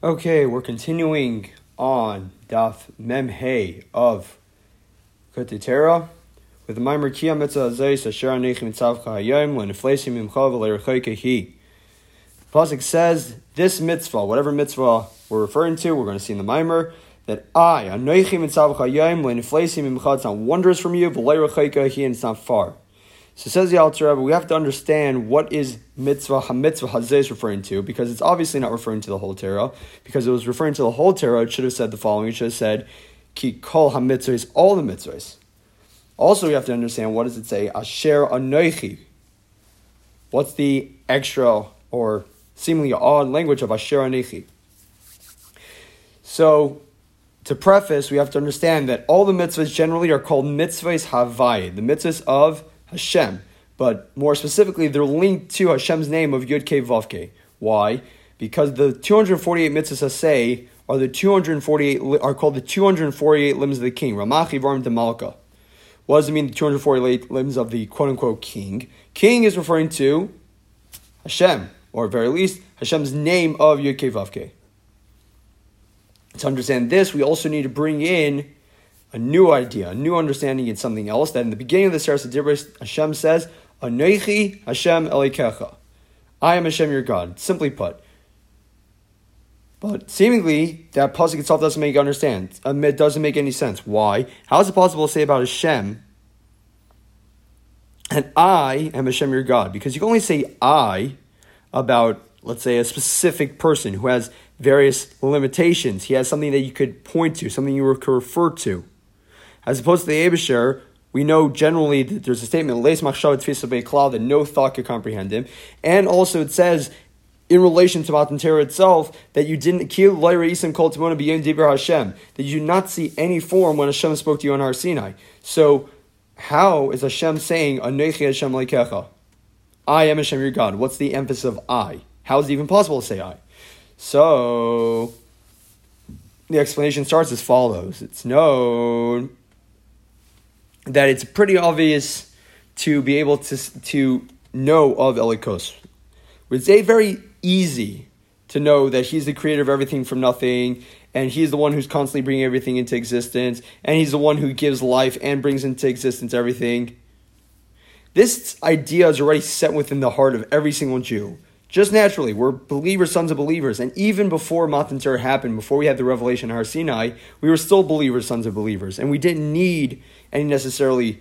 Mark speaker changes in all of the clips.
Speaker 1: Okay, we're continuing on Daf Mem Hey of Likkutei Torah with the Maimer Kia Mitzvah Zeis Asher Anechim Tzavcha Hayom Leneflesim Imcha V'Leirchoike Hi. Pasuk says this mitzvah, whatever mitzvah we're referring to, we're going to see in the Maimer that I Anoichim Tzavcha Hayom Leneflesim Imcha. It's not wondrous from you, V'Leirchoike Hi, and it's not far. So says the Alter Rebbe, we have to understand what is mitzvah ha-mitzvah hazeh is referring to, because it's obviously not referring to the whole Torah. Because it was referring to the whole Torah, it should have said the following. It should have said, ki kol ha-mitzvahs, all the mitzvahs. Also, we have to understand, what does it say? Asher anoichi. What's the extra or seemingly odd language of Asher anoichi? So, to preface, we have to understand that all the mitzvahs generally are called mitzvahs havai, the mitzvahs of Hashem, but more specifically, they're linked to Hashem's name of Yud Ke Vav Ke. Why? Because the 248 mitzvahs say are the 248 are called the 248 limbs of the king. Ramachi Varm de Malka. What does it mean? The 248 limbs of the quote unquote king. King is referring to Hashem, or at very least Hashem's name of Yud Ke Vav Ke. To understand this, we also need to bring in a new idea, a new understanding in something else. That in the beginning of the Seres Dibris, Hashem says, "Anoichi Hashem Elikecha." I am Hashem your God. Simply put. But seemingly, that pasuk itself doesn't make understand. Um, it doesn't make any sense. Why? How is it possible to say about Hashem? And I am Hashem your God, because you can only say I about, let's say, a specific person who has various limitations. He has something that you could point to, something you could refer to. As opposed to the Abishar, we know generally that there's a statement, that no thought could comprehend him. And also it says, in relation to Matan Torah itself, that you didn't kill Lyra Isim Kol Timona B'Yom Dibur Hashem, that you did not see any form when Hashem spoke to you on Har Sinai. So, how is Hashem saying, Anechi Hashem Leikecha? I am Hashem your God. What's the emphasis of I? How is it even possible to say I? So, the explanation starts as follows. It's known that it's pretty obvious to be able to, to know of Elikos. It's very easy to know that he's the creator of everything from nothing, and he's the one who's constantly bringing everything into existence, and he's the one who gives life and brings into existence everything. This idea is already set within the heart of every single Jew. Just naturally, we're believers, sons of believers. And even before Matan Torah happened, before we had the revelation of Har Sinai, we were still believers, sons of believers. And we didn't need any necessarily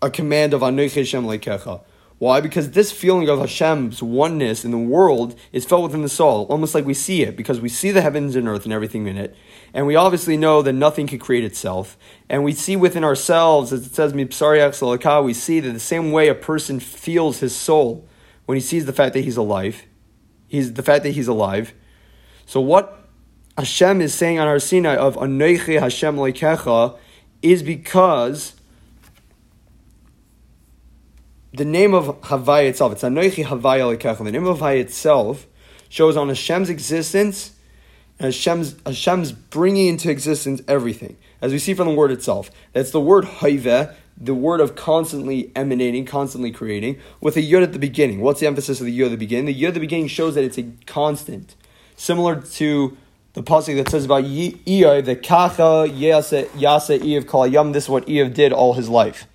Speaker 1: a command of Anoich Hashem Leikecha. Why? Because this feeling of Hashem's oneness in the world is felt within the soul, almost like we see it, because we see the heavens and earth and everything in it. And we obviously know that nothing can create itself. And we see within ourselves, as it says, we see that the same way a person feels his soul when he sees the fact that he's alive, he's the fact that he's alive. So what Hashem is saying on Har Sinai of Anoichi Hashem Leikecha is because the name of Havaya itself, it's Anoichi Havaya Lekecha. The name of Havaya itself shows on Hashem's existence and Hashem's, Hashem's bringing into existence everything. As we see from the word itself, that's the word Haive, the word of constantly emanating, constantly creating, with a yud at the beginning. What's the emphasis of the yud at the beginning? The yud at the beginning shows that it's a constant, similar to the pasuk that says about Eiv, the kacha yase Eiv kol yam. This is what Eiv did all his life.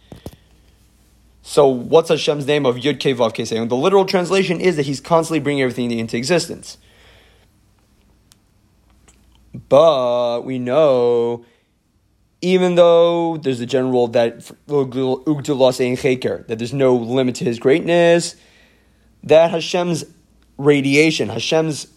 Speaker 1: So, what's Hashem's name of Yud Ke Vav? The literal translation is that He's constantly bringing everything into existence. But we know, even though there's a general that that there's no limit to His greatness, that Hashem's radiation, Hashem's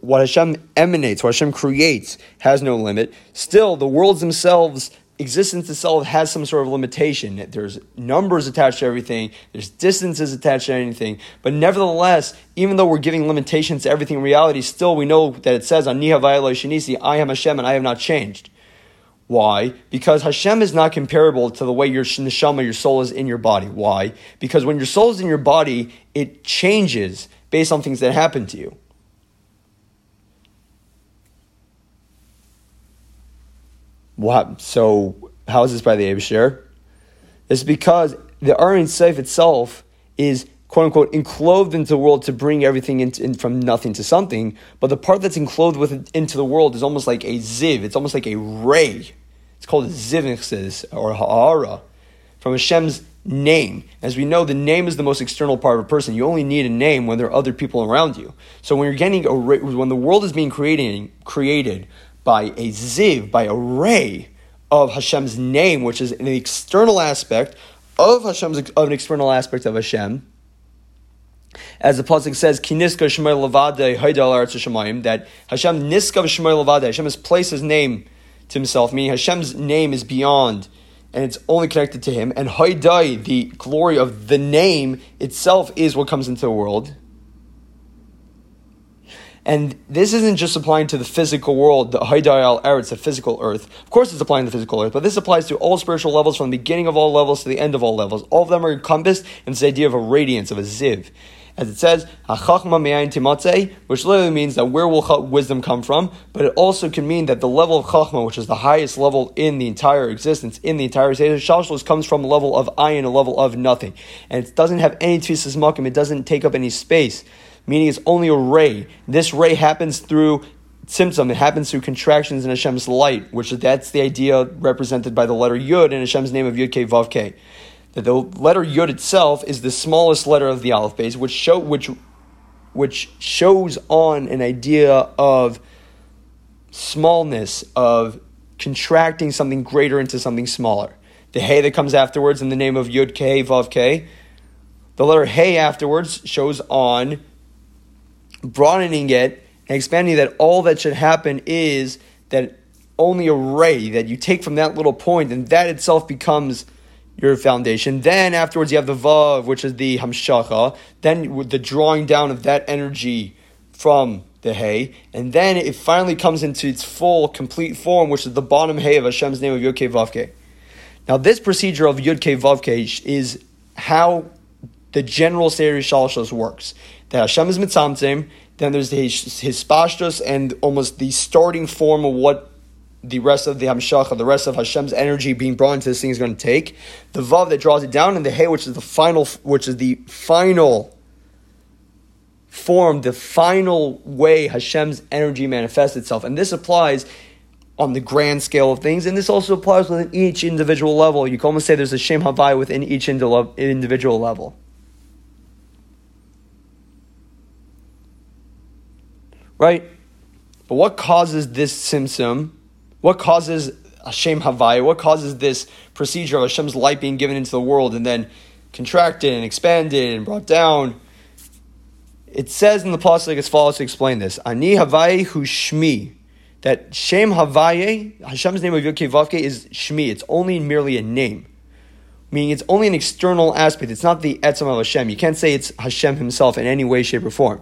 Speaker 1: what Hashem emanates, what Hashem creates, has no limit. Still, the worlds themselves existence itself has some sort of limitation. There's numbers attached to everything, there's distances attached to anything. But nevertheless, even though we're giving limitations to everything in reality, still we know that it says on Niha Shanisi, I am Hashem and I have not changed. Why? Because Hashem is not comparable to the way your neshama, your soul is in your body. Why? Because when your soul is in your body, it changes based on things that happen to you. What? So how is this by the Abishir? It's because the Arin Seif itself is quote unquote enclosed into the world to bring everything in, in, from nothing to something, but the part that's enclosed with into the world is almost like a ziv. It's almost like a ray. It's called a ziv or ha'ara from Hashem's name. As we know, the name is the most external part of a person. You only need a name when there are other people around you. So when you're getting a ray, when the world is being created created by a ziv, by a ray of Hashem's name, which is an external aspect of Hashem's of an external aspect of Hashem. As the pasuk says, "Kiniska Shemay Levade Haydal that Hashem Niska Shemay Levade, Hashem has placed His name to Himself, meaning Hashem's name is beyond and it's only connected to him. And Haidai, the glory of the name itself, is what comes into the world. And this isn't just applying to the physical world, the Haidai al Eretz, the physical earth. Of course, it's applying to the physical earth, but this applies to all spiritual levels from the beginning of all levels to the end of all levels. All of them are encompassed in this idea of a radiance, of a ziv as it says, which literally means that where will wisdom come from, but it also can mean that the level of chachma, which is the highest level in the entire existence, in the entire state comes from a level of ayin, a level of nothing. And it doesn't have any tfisas makim, it doesn't take up any space, meaning it's only a ray. This ray happens through symptom. It happens through contractions in Hashem's light, which that's the idea represented by the letter Yud in Hashem's name of Yud K Vav K the letter Yud itself is the smallest letter of the alphabet, which show which which shows on an idea of smallness of contracting something greater into something smaller. The Hey that comes afterwards in the name of Yud K Vav K, the letter Hey afterwards shows on broadening it and expanding that all that should happen is that only a ray that you take from that little point and that itself becomes your foundation. Then afterwards you have the vav, which is the hamshacha. Then the drawing down of that energy from the hay, and then it finally comes into its full, complete form, which is the bottom hay of Hashem's name of Yud Kei Vav Now this procedure of Yud Kei Vav is how the general Seder Shalshos works. That Hashem is mitzamtzim, then there's his, his spashtos and almost the starting form of what the rest of the Hamshacha, the rest of Hashem's energy being brought into this thing is going to take. The Vav that draws it down, and the Hey, which is the final, which is the final form, the final way Hashem's energy manifests itself. And this applies on the grand scale of things, and this also applies within each individual level. You can almost say there's a Shem Havai within each individual level. Right? But what causes this symptom? What causes Hashem Havaya? What causes this procedure of Hashem's light being given into the world and then contracted and expanded and brought down? It says in the pasuk as follows to explain this: Ani Havaya Hu Shmi. That Shem Havaye, Hashem's name of Yod Vavke is Shmi. It's only merely a name, meaning it's only an external aspect. It's not the etzem of Hashem. You can't say it's Hashem Himself in any way, shape, or form.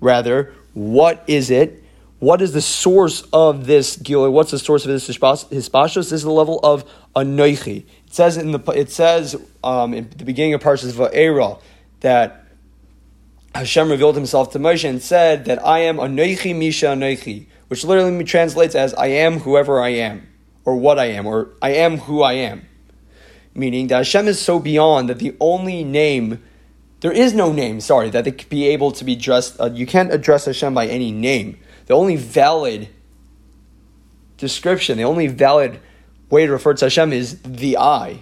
Speaker 1: Rather, what is it? What is the source of this Gilui? What's the source of this hispashos? This is the level of anoichi. It says in the it says um, in the beginning of Parshas Va'era that Hashem revealed Himself to Moshe and said that I am anoichi misha anoichi, which literally translates as I am whoever I am, or what I am, or I am who I am. Meaning that Hashem is so beyond that the only name there is no name, sorry, that they could be able to be addressed. Uh, you can't address Hashem by any name the only valid description, the only valid way to refer to Hashem is the I.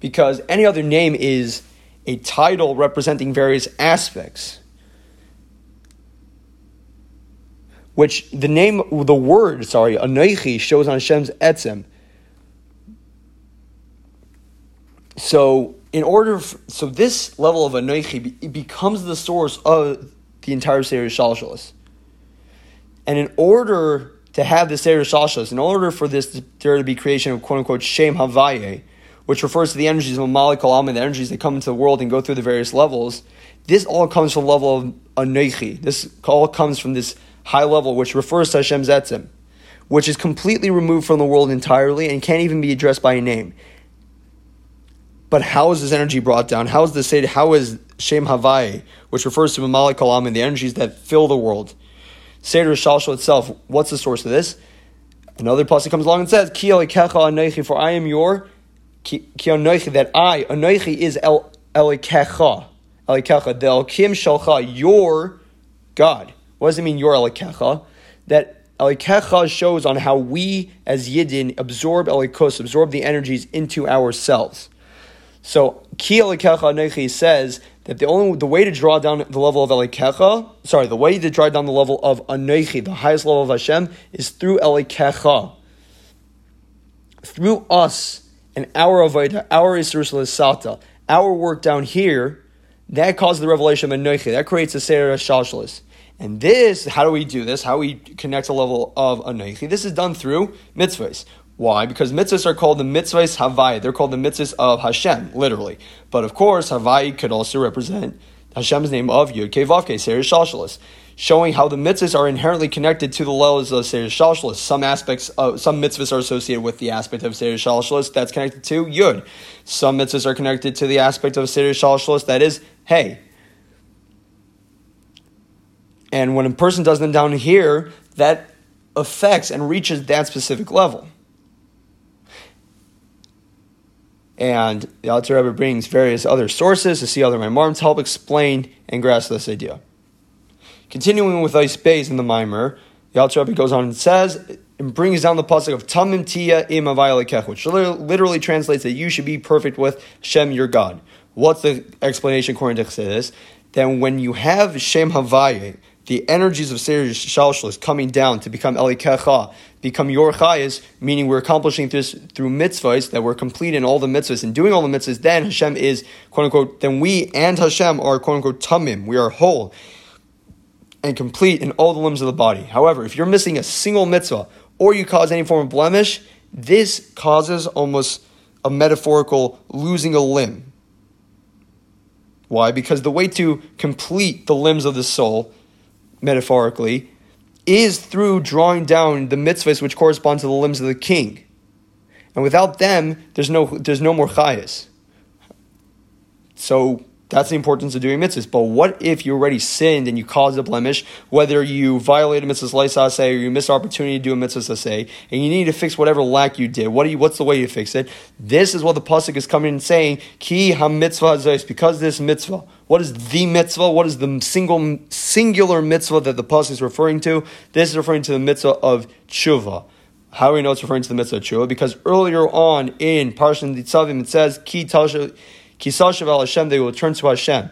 Speaker 1: Because any other name is a title representing various aspects. Which the name, the word, sorry, Anoichi, shows on Hashem's etzem. So, in order, so this level of Anoichi becomes the source of the entire series Shalshalis. And in order to have this Seder Shalshos, in order for this there to be creation of quote unquote Shem Havaye, which refers to the energies of Malik Alama, the energies that come into the world and go through the various levels, this all comes from the level of Anoichi. This all comes from this high level, which refers to Hashem's Etzim, which is completely removed from the world entirely and can't even be addressed by a name. But how is this energy brought down? How is this said? How is Shem Havai, which refers to Malik Alam the energies that fill the world? Seder Shalshal itself, what's the source of this? Another pasuk comes along and says, Ki anoichi, for I am your, ki anoichi, that I, anoichi is el elikecha. Alikecha, the Elkim Shalcha, your God. What does it mean, your Alikecha? That Alikecha shows on how we as Yidden absorb Alikos, absorb the energies into ourselves. So Ki Alikecha Anechi says that the only the way to draw down the level of Elikecha, sorry, the way to draw down the level of Anechi, the highest level of Hashem, is through Elikecha. Through us and our Avodah, our Isrus Sata, our work down here, that causes the revelation of Anechi. That creates a Seir Shalshalis. And this, how do we do this? How we connect a level of Anechi? This is done through mitzvahs. Why? Because mitzvahs are called the mitzvahs Havai. They're called the mitzvahs of Hashem, literally. But of course, Havai could also represent Hashem's name of Yud Kevavke, Seir Shalshalis, showing how the mitzvahs are inherently connected to the levels of Seir Shalshalis. Some aspects, of, some mitzvahs are associated with the aspect of Seir Shalshalis that's connected to Yud. Some mitzvahs are connected to the aspect of Seir Shalshalis that is Hey. And when a person does them down here, that affects and reaches that specific level. And the Alter Rebbe brings various other sources to see other Maimarim to help explain and grasp this idea. Continuing with Ice Bays in the Maimer, the Alter Rebbe goes on and says, and brings down the pasuk of Tamim Tia Im which literally translates that you should be perfect with Shem your God. What's the explanation according to this? Then when you have Shem Havaya, the energies of Seir Shalshlis coming down to become Elikecha, become your chayas, meaning we're accomplishing this through mitzvahs, that we're complete in all the mitzvahs and doing all the mitzvahs, then Hashem is, quote unquote, then we and Hashem are, quote unquote, tamim, we are whole and complete in all the limbs of the body. However, if you're missing a single mitzvah or you cause any form of blemish, this causes almost a metaphorical losing a limb. Why? Because the way to complete the limbs of the soul metaphorically, is through drawing down the mitzvahs which correspond to the limbs of the king. And without them, there's no, there's no more chayas. So that's the importance of doing mitzvahs. But what if you already sinned and you caused a blemish, whether you violated mitzvahs laisase or you missed opportunity to do a mitzvah say, and you need to fix whatever lack you did? What do you, what's the way you fix it? This is what the pasuk is coming and saying. Ki ham mitzvah because this mitzvah. What is the mitzvah? What is the single singular mitzvah that the pasuk is referring to? This is referring to the mitzvah of tshuva. How do we know it's referring to the mitzvah of tshuva? Because earlier on in Parshat Nitzavim it says ki tasha Kisashav al Hashem, they will turn to Hashem.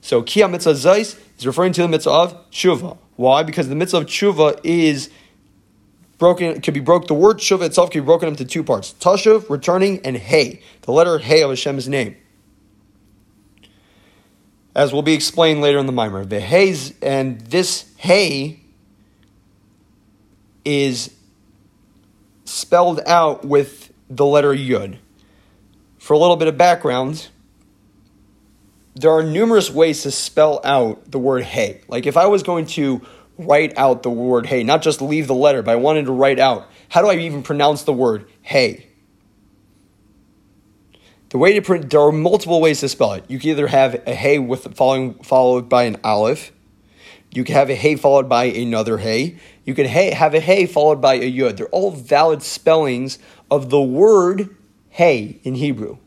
Speaker 1: So Kiyah mitzvah zais is referring to the mitzvah of tshuva. Why? Because the mitzvah of tshuva is broken, can be broke. The word tshuva itself can be broken into two parts: tashuv, returning, and hey, the letter hey of Hashem's name. As will be explained later in the mimer, the hay's and this hey is spelled out with the letter yud. For a little bit of background, there are numerous ways to spell out the word hey. Like if I was going to write out the word hey, not just leave the letter, but I wanted to write out, how do I even pronounce the word hey? The way to print, there are multiple ways to spell it. You can either have a hey with following followed by an aleph. You can have a hey followed by another hey. You can hey, have a hey followed by a yud. They're all valid spellings of the word hey in Hebrew.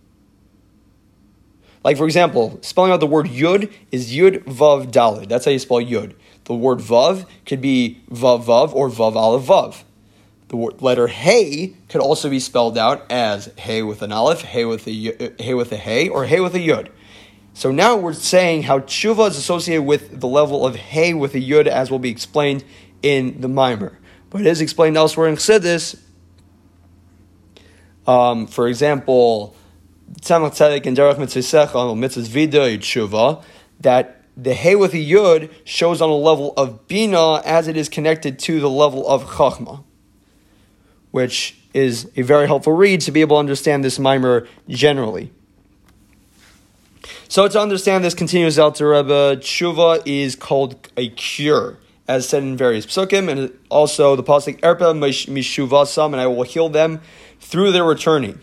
Speaker 1: Like, for example, spelling out the word yud is yud vav dalid. That's how you spell yud. The word vav could be vav vav or vav aleph vav. The word, letter hey could also be spelled out as hey with an aleph, hey with a hey with a hey, or hey with a yud. So now we're saying how tshuva is associated with the level of hey with a yud, as will be explained in the mimer. But it is explained elsewhere in Chassidus. Um, for example, Tzemach Tzedek and Derech Mitzvah on Mitzvahs Vida Tshuva, that the Hey with a Yud shows on a level of Bina as it is connected to the level of Chachma, which is a very helpful read to be able to understand this mimer generally. So to understand this continuous Alter Rebbe, Tshuva is called a cure, as said in various psukim, and also the pasuk Erpa Mishuvasam, and I will heal them through their returning.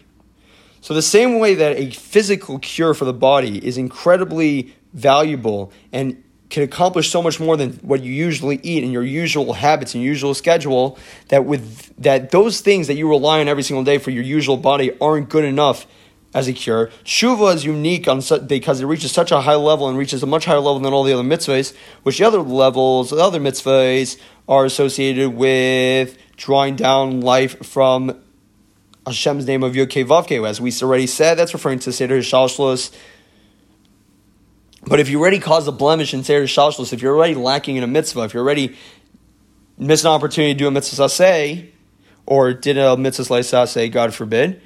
Speaker 1: So, the same way that a physical cure for the body is incredibly valuable and can accomplish so much more than what you usually eat and your usual habits and usual schedule, that with that those things that you rely on every single day for your usual body aren't good enough as a cure. Tshuva is unique on su- because it reaches such a high level and reaches a much higher level than all the other mitzvahs, which the other levels, the other mitzvahs, are associated with drawing down life from Hashem's name of Yud Vavke. As we already said, that's referring to Seder Shalshlos. But if you already caused a blemish in Seder Shalshlos, if you're already lacking in a mitzvah, if you're already missed an opportunity to do a mitzvah say, or did a mitzvah say, God forbid,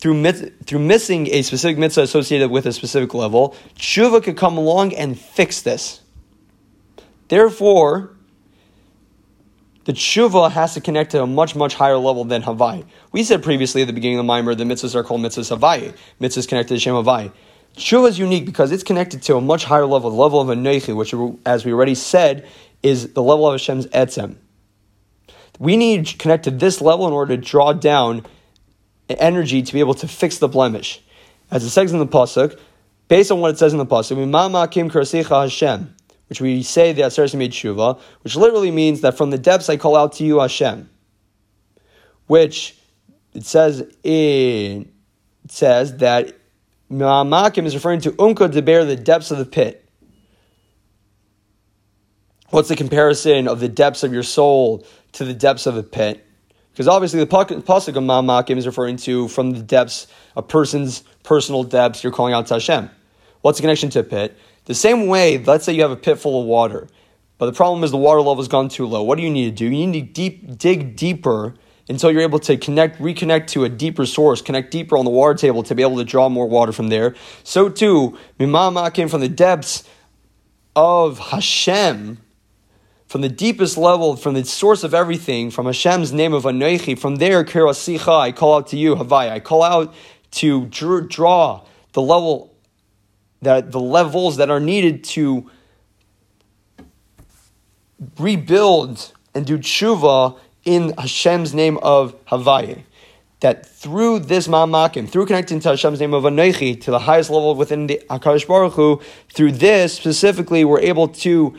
Speaker 1: through, through missing a specific mitzvah associated with a specific level, tshuva could come along and fix this. Therefore, the tshuva has to connect to a much, much higher level than Havai. We said previously at the beginning of the Maimer, the mitzvahs are called mitzvahs Havai. Mitzvahs connected to Shem Havai. Tshuva is unique because it's connected to a much higher level, the level of a Neichi, which, as we already said, is the level of Hashem's Etzem. We need to connect to this level in order to draw down energy to be able to fix the blemish. As it says in the Pasuk, based on what it says in the Pasuk, we Mama Kim Hashem which we say the Aseret Shuva, which literally means that from the depths I call out to you, Hashem. Which it says in it says that Ma'amakim is referring to Unka to bear the depths of the pit. What's the comparison of the depths of your soul to the depths of a pit? Because obviously the pasuk of Ma'amakim is referring to from the depths, a person's personal depths, you're calling out to Hashem. What's the connection to a pit? The same way, let's say you have a pit full of water, but the problem is the water level has gone too low. What do you need to do? You need to deep, dig deeper until you're able to connect, reconnect to a deeper source, connect deeper on the water table to be able to draw more water from there. So too, Mimama came from the depths of Hashem, from the deepest level, from the source of everything, from Hashem's name of Anoichi. From there, Kirasicha, I call out to you, Havai. I call out to draw the level that the levels that are needed to rebuild and do tshuva in Hashem's name of Havaya. That through this ma'amakim, through connecting to Hashem's name of Anoichi, to the highest level within the Hakadosh Baruch Hu, through this specifically, we're able to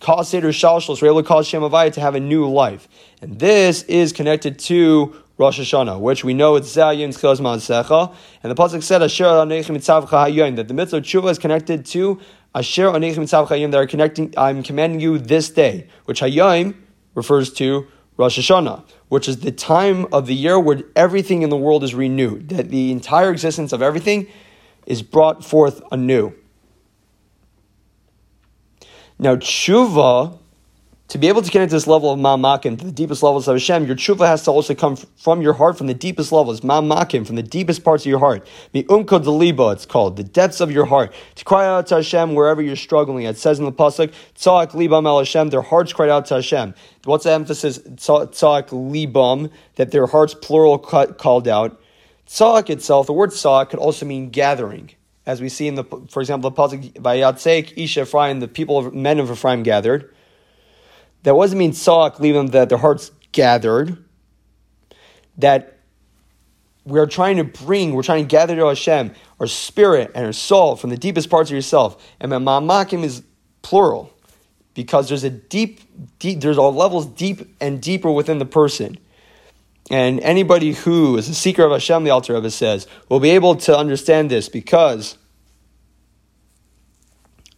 Speaker 1: cause Seder Shalshos, we're able to cause Shem Havaya to have a new life. And this is connected to Rosh Hashanah, which we know it's Zayin Tchilas Ma'asecha, and the pasuk said Asher Aneichim Mitzavcha Hayom that the mitzvah of tshuva is connected to Asher Aneichim Mitzavcha Hayom that are connecting. I'm commanding you this day, which Hayom refers to Rosh Hashanah, which is the time of the year where everything in the world is renewed, that the entire existence of everything is brought forth anew. Now, tshuva to be able to connect to this level of ma'amakim, to the deepest levels of Hashem, your tshuva has to also come from your heart, from the deepest levels, ma'amakim, from the deepest parts of your heart. Mi'umka deliba, it's called, the depths of your heart. To cry out to Hashem wherever you're struggling. It says in the pasuk, tza'ak libam el Hashem, their hearts cried out to Hashem. What's the emphasis? Tza'ak libam, that their hearts plural called out. Tza'ak itself, the word tza'ak could also mean gathering as we see in the, for example, the pasuk by Isha Ephraim, the people of men of Ephraim gathered. That wasn't mean sak, leaving them that their hearts gathered. That we're trying to bring, we're trying to gather to Hashem our spirit and our soul from the deepest parts of yourself. And ma'amakim is plural because there's a deep, deep, there's all levels deep and deeper within the person. And anybody who is a seeker of Hashem, the Alter Rebbe says, will be able to understand this because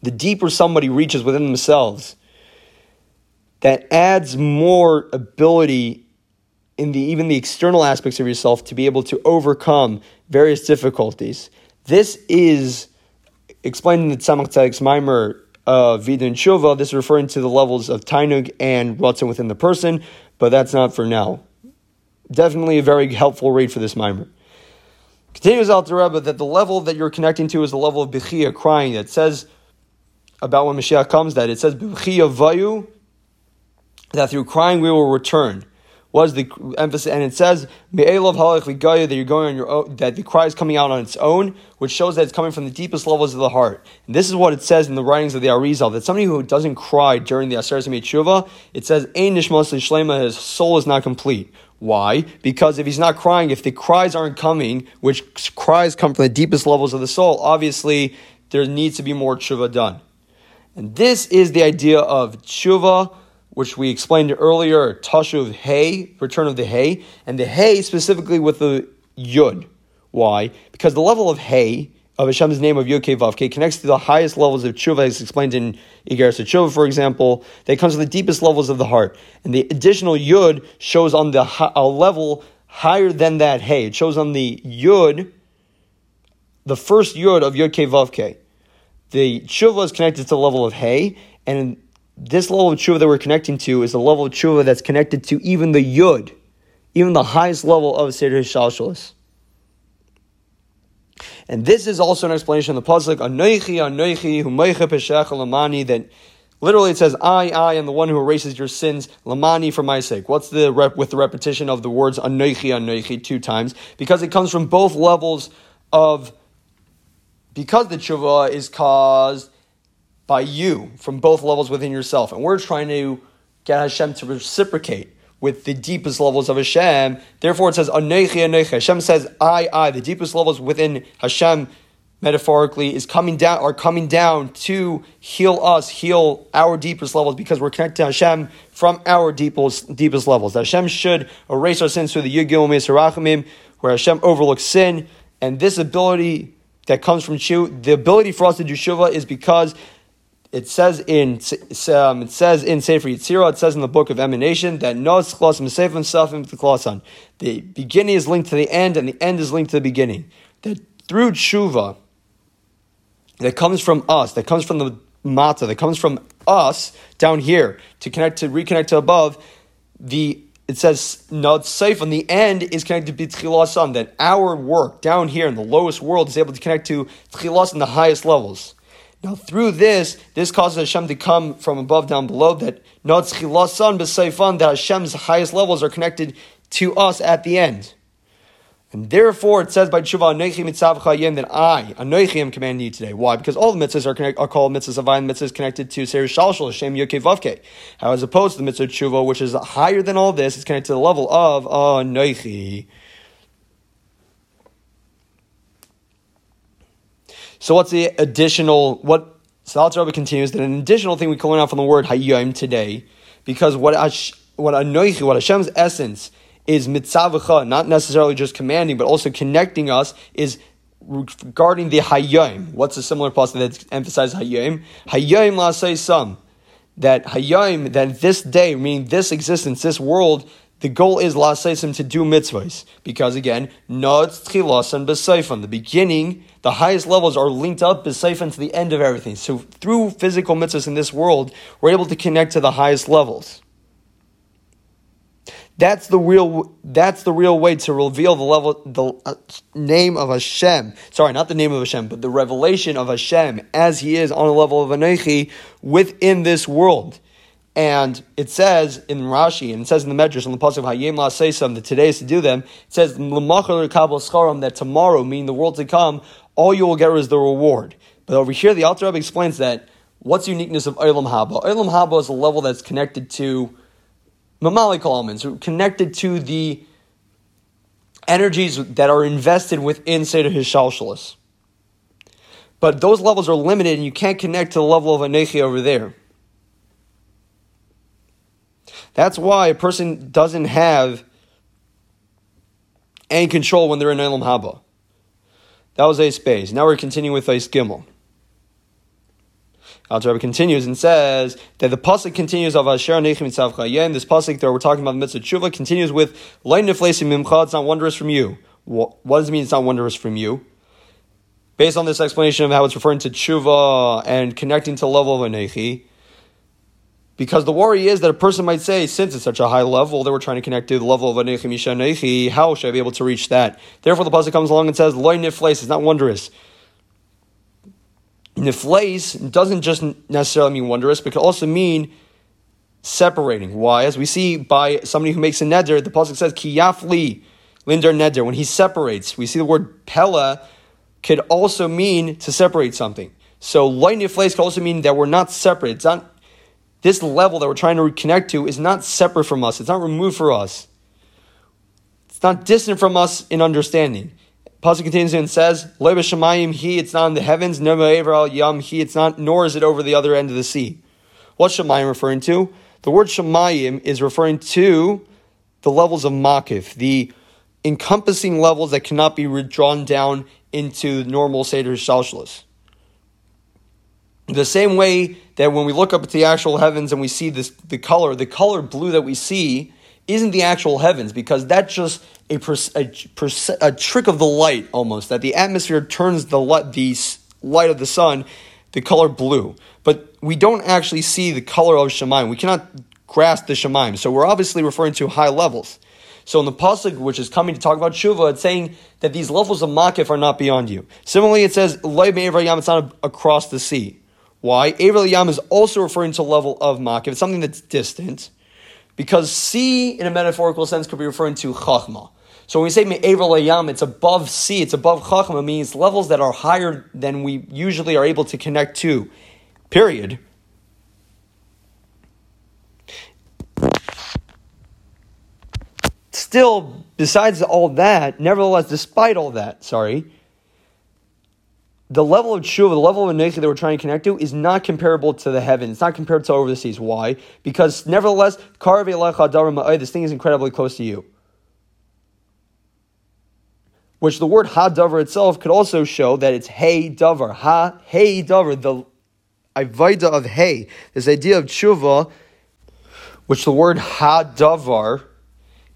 Speaker 1: the deeper somebody reaches within themselves, that adds more ability in the even the external aspects of yourself to be able to overcome various difficulties. This is explained in the Tzemach Tzedek's Maimer of Vidun Shuva. This is referring to the levels of Tainug and Ratzon within the person, but that's not for now. Definitely a very helpful read for this Mimer. Continues Alter Rebbe that the level that you're connecting to is the level of Bechia, crying. That says about when Mashiach comes that it says Bechia Vayu that through crying we will return. Was the emphasis, and it says that you're going on your own, that the cry is coming out on its own, which shows that it's coming from the deepest levels of the heart. And this is what it says in the writings of the Arizal that somebody who doesn't cry during the Aseret Tshuva, it says his soul is not complete. Why? Because if he's not crying, if the cries aren't coming, which cries come from the deepest levels of the soul, obviously there needs to be more tshuva done. And this is the idea of tshuva which we explained earlier, Tashuv Hay, return of the Hay, and the Hay specifically with the Yud. Why? Because the level of Hay, of Hashem's name of Yud Vavke connects to the highest levels of tshuva, as explained in Igaris Tshuva, for example. That comes to the deepest levels of the heart, and the additional Yud shows on the a level higher than that Hay. It shows on the Yud, the first Yud of Yud Vavke. The tshuva is connected to the level of Hay, and this level of tshuva that we're connecting to is the level of tshuva that's connected to even the Yud, even the highest level of Seder Shalshalis. And this is also an explanation of the pasuk Anoichi Anoichi Humaycha Peshach Lamani that literally it says I I am the one who erases your sins Lamani for my sake. What's the rep with the repetition of the words Anoichi Anoichi two times because it comes from both levels of because the tshuva is caused by you from both levels within yourself, and we're trying to get Hashem to reciprocate with the deepest levels of Hashem. Therefore, it says Anechi Anechi. Hashem says I I. The deepest levels within Hashem, metaphorically, is coming down are coming down to heal us, heal our deepest levels because we're connected to Hashem from our deepest deepest levels. Hashem should erase our sins through the Yigil Mesarachimim, where Hashem overlooks sin, and this ability that comes from Shu, the ability for us to do Shuvah is because it says in um, it says in Sefer Yitzira, it says in the book of Emanation that Nos Mesef himself and the. The beginning is linked to the end, and the end is linked to the beginning. That through tshuva, that comes from us, that comes from the mata, that comes from us down here to connect to reconnect to above. The it says not safe on the end is connected to tchilasan. That our work down here in the lowest world is able to connect to tchilas in the highest levels. Now, through this, this causes Hashem to come from above down below. That not tchilasan b'seifan that Hashem's highest levels are connected to us at the end. And therefore, it says by Tshuva, Anoichi mitzav chayim, that I, Anoichi, am commanding you today. Why? Because all the mitzvahs are, connect, are called mitzvahs of and mitzvahs connected to Seir Shalshal, Hashem Yokei Vavke. How as opposed to the mitzvah Tshuva, which is higher than all this, it's connected to the level of Anoichi. So what's the additional, what, Salat Rabbi continues that an additional thing we learn out from the word Hayyim today, because what, Ash, what Anoichi, what Hashem's essence is mitzavacha, not necessarily just commanding, but also connecting us, is regarding the hayyim. What's a similar passage that emphasizes hayyim? Hayyim la'asay some. That hayyim, that this day, meaning this existence, this world, the goal is la'asaysim to do mitzvahs. Because again, not tchilasan b'seifan. The beginning, the highest levels are linked up b'seifan to the end of everything. So through physical mitzvahs in this world, we're able to connect to the highest levels. That's the real. That's the real way to reveal the level, the uh, name of Hashem. Sorry, not the name of Hashem, but the revelation of Hashem as He is on a level of Anechi within this world. And it says in Rashi, and it says in the Medrash on the pasuk of Hayim La Seisam that today is to do them. It says that tomorrow, meaning the world to come, all you will get is the reward. But over here, the Alter Rebbe explains that what's the uniqueness of Olam Haba? Olam Haba is a level that's connected to mammalic elements connected to the energies that are invested within Seder Hishalshalis. But those levels are limited and you can't connect to the level of Anechi over there. That's why a person doesn't have any control when they're in Olam Haba. That was a space. Now we're continuing with Ice Gimel. Alter Rebbe continues and says that the pasuk continues of Asher Nechim Tzavcha. This pasuk that we're talking about the mitzvah tshuva continues with Lein Neflesim Mimcha. It's not wondrous from you. What, does it mean? It's not wondrous from you. Based on this explanation of how it's referring to tshuva and connecting to level of anechi, because the worry is that a person might say, since it's such a high level that we're trying to connect to the level of anechi misha anechi, how should I be able to reach that? Therefore, the pasuk comes along and says, "Loy nifles." It's not wondrous. Niflais doesn't just necessarily mean wondrous, but can also mean separating. Why? As we see by somebody who makes a neder, the pasuk says kiyafli linder neder. When he separates, we see the word pella could also mean to separate something. So loy niflais can also mean that we're not separate. It's not this level that we're trying to connect to is not separate from us. It's not removed from us. It's not distant from us in understanding. Pasuk continues and says, "Leba shemayim he." It's not in the heavens. Al yam he. It's not. Nor is it over the other end of the sea. What's shemayim referring to? The word shemayim is referring to the levels of makif, the encompassing levels that cannot be drawn down into normal Seder Shalshalis. The same way that when we look up at the actual heavens and we see this, the color, the color blue that we see isn't the actual heavens because that's just a, a, a trick of the light almost, that the atmosphere turns the light, the light of the sun the color blue. But we don't actually see the color of Shemaim. We cannot grasp the Shemaim. So we're obviously referring to high levels. So in the pasuk, which is coming to talk about tshuva, it's saying that these levels of makif are not beyond you. Similarly, it says yam. It's not across the sea. Why? Aver yam is also referring to level of makif. It's something that's distant, because sea, in a metaphorical sense, could be referring to chachma. So when we say me'aver yam, it's above sea, it's above chachma, means levels that are higher than we usually are able to connect to. Period. still, besides all that, nevertheless, despite all that, sorry, the level of tshuva, the level of anecha that we're trying to connect to, is not comparable to the heaven. It's not compared to over the seas. Why? Because nevertheless, this thing is incredibly close to you. Which the word ha davar itself could also show that it's hey davar. Ha hey davar, the avaida of hey. This idea of tshuva, which the word ha davar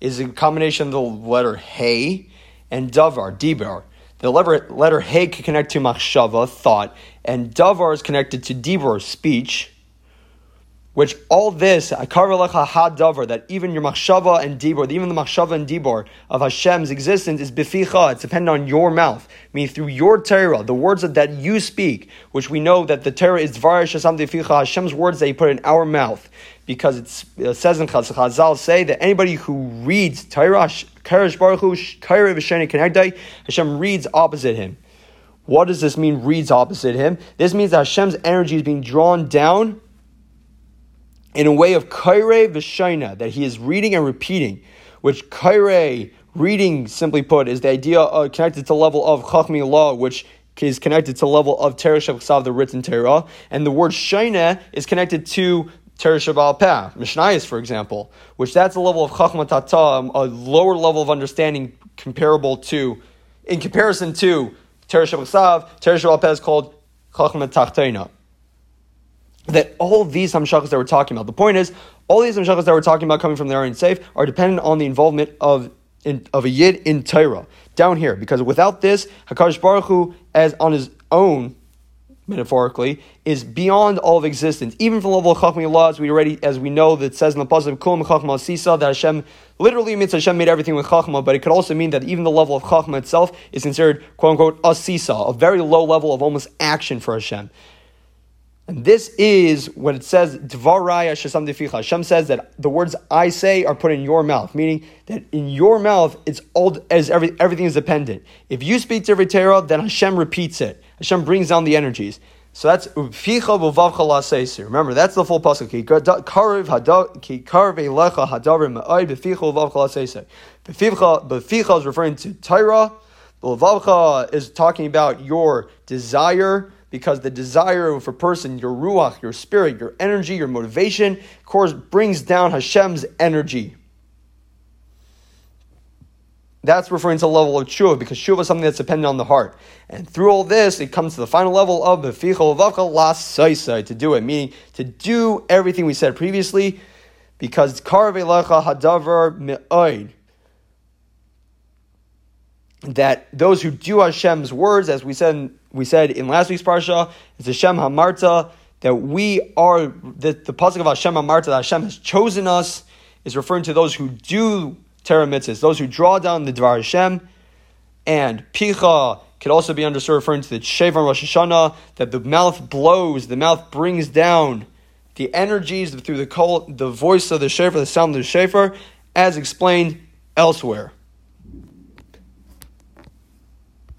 Speaker 1: is a combination of the letter Hey and Davar, Dibar. The letter, letter Hey can connect to Machshava, thought, and Davar is connected to Dibor, speech, which all this, davar, that even your machshava and dibor, even the machshava and dibor of Hashem's existence is bificha, it's dependent on your mouth, meaning through your Torah, the words that you speak, which we know that the Torah is dvar shasam bificha, Hashem's words that He put in our mouth, because it says in Chazal say that anybody who reads Torah, Baruch Hu, Hashem reads opposite him. What does this mean, reads opposite him? This means that Hashem's energy is being drawn down in a way of kaire v'shaina, that he is reading and repeating, which kaire, reading, simply put, is the idea uh, connected to the level of chachmi law, which is connected to level of Teresh Shabbat, the written Torah, and the word shaina is connected to Teresh Shabbat Peh, Mishnayos, for example, which that's a level of chachma tata, um, a lower level of understanding comparable to, in comparison to Teresh Shabbat, Teresh Shabbat Peh is called chachma tachtena that all these hamshachas that we're talking about, the point is, all these hamshachas that we're talking about coming from the Aryan Safe are dependent on the involvement of in, of a yid in Torah down here, because without this, Hakadosh Baruch Hu, as on his own, metaphorically, is beyond all of existence. Even from the level of Chachmi laws, we already, as we know, that says in the pasuk Kul Chachma Sisa that Hashem literally means Hashem made everything with Chachma, but it could also mean that even the level of Chachma itself is considered quote unquote a Sisa, a very low level of almost action for Hashem. And this is what it says, Dvaraya Shasam Deficha. Hashem says that the words I say are put in your mouth, meaning that in your mouth it's all as every, everything is dependent. If you speak to every Torah, then Hashem repeats it. Hashem brings down the energies. So that's Uficha Vavavcha Remember, that's the full pasuk. Ki karev elecha hadarim ma'ay beficha vavavcha Beficha is referring to Torah. Vavavcha is talking about your desire because the desire of a person, your ruach, your spirit, your energy, your motivation, of course, brings down Hashem's energy. That's referring to the level of tshuva because tshuva is something that's dependent on the heart. And through all this, it comes to the final level of befichol vavcha las to do it, meaning to do everything we said previously, because karav lecha hadavar me'oid that those who do Hashem's words, as we said we said in last week's parsha, it's Hashem Hamarta that we are that the pasuk of Hashem Hamarta that Hashem has chosen us is referring to those who do Torah those who draw down the Dvar Hashem, and Picha could also be understood referring to the Shevan Rosh Hashanah that the mouth blows, the mouth brings down the energies through the call, the voice of the shofar, the sound of the shofar, as explained elsewhere.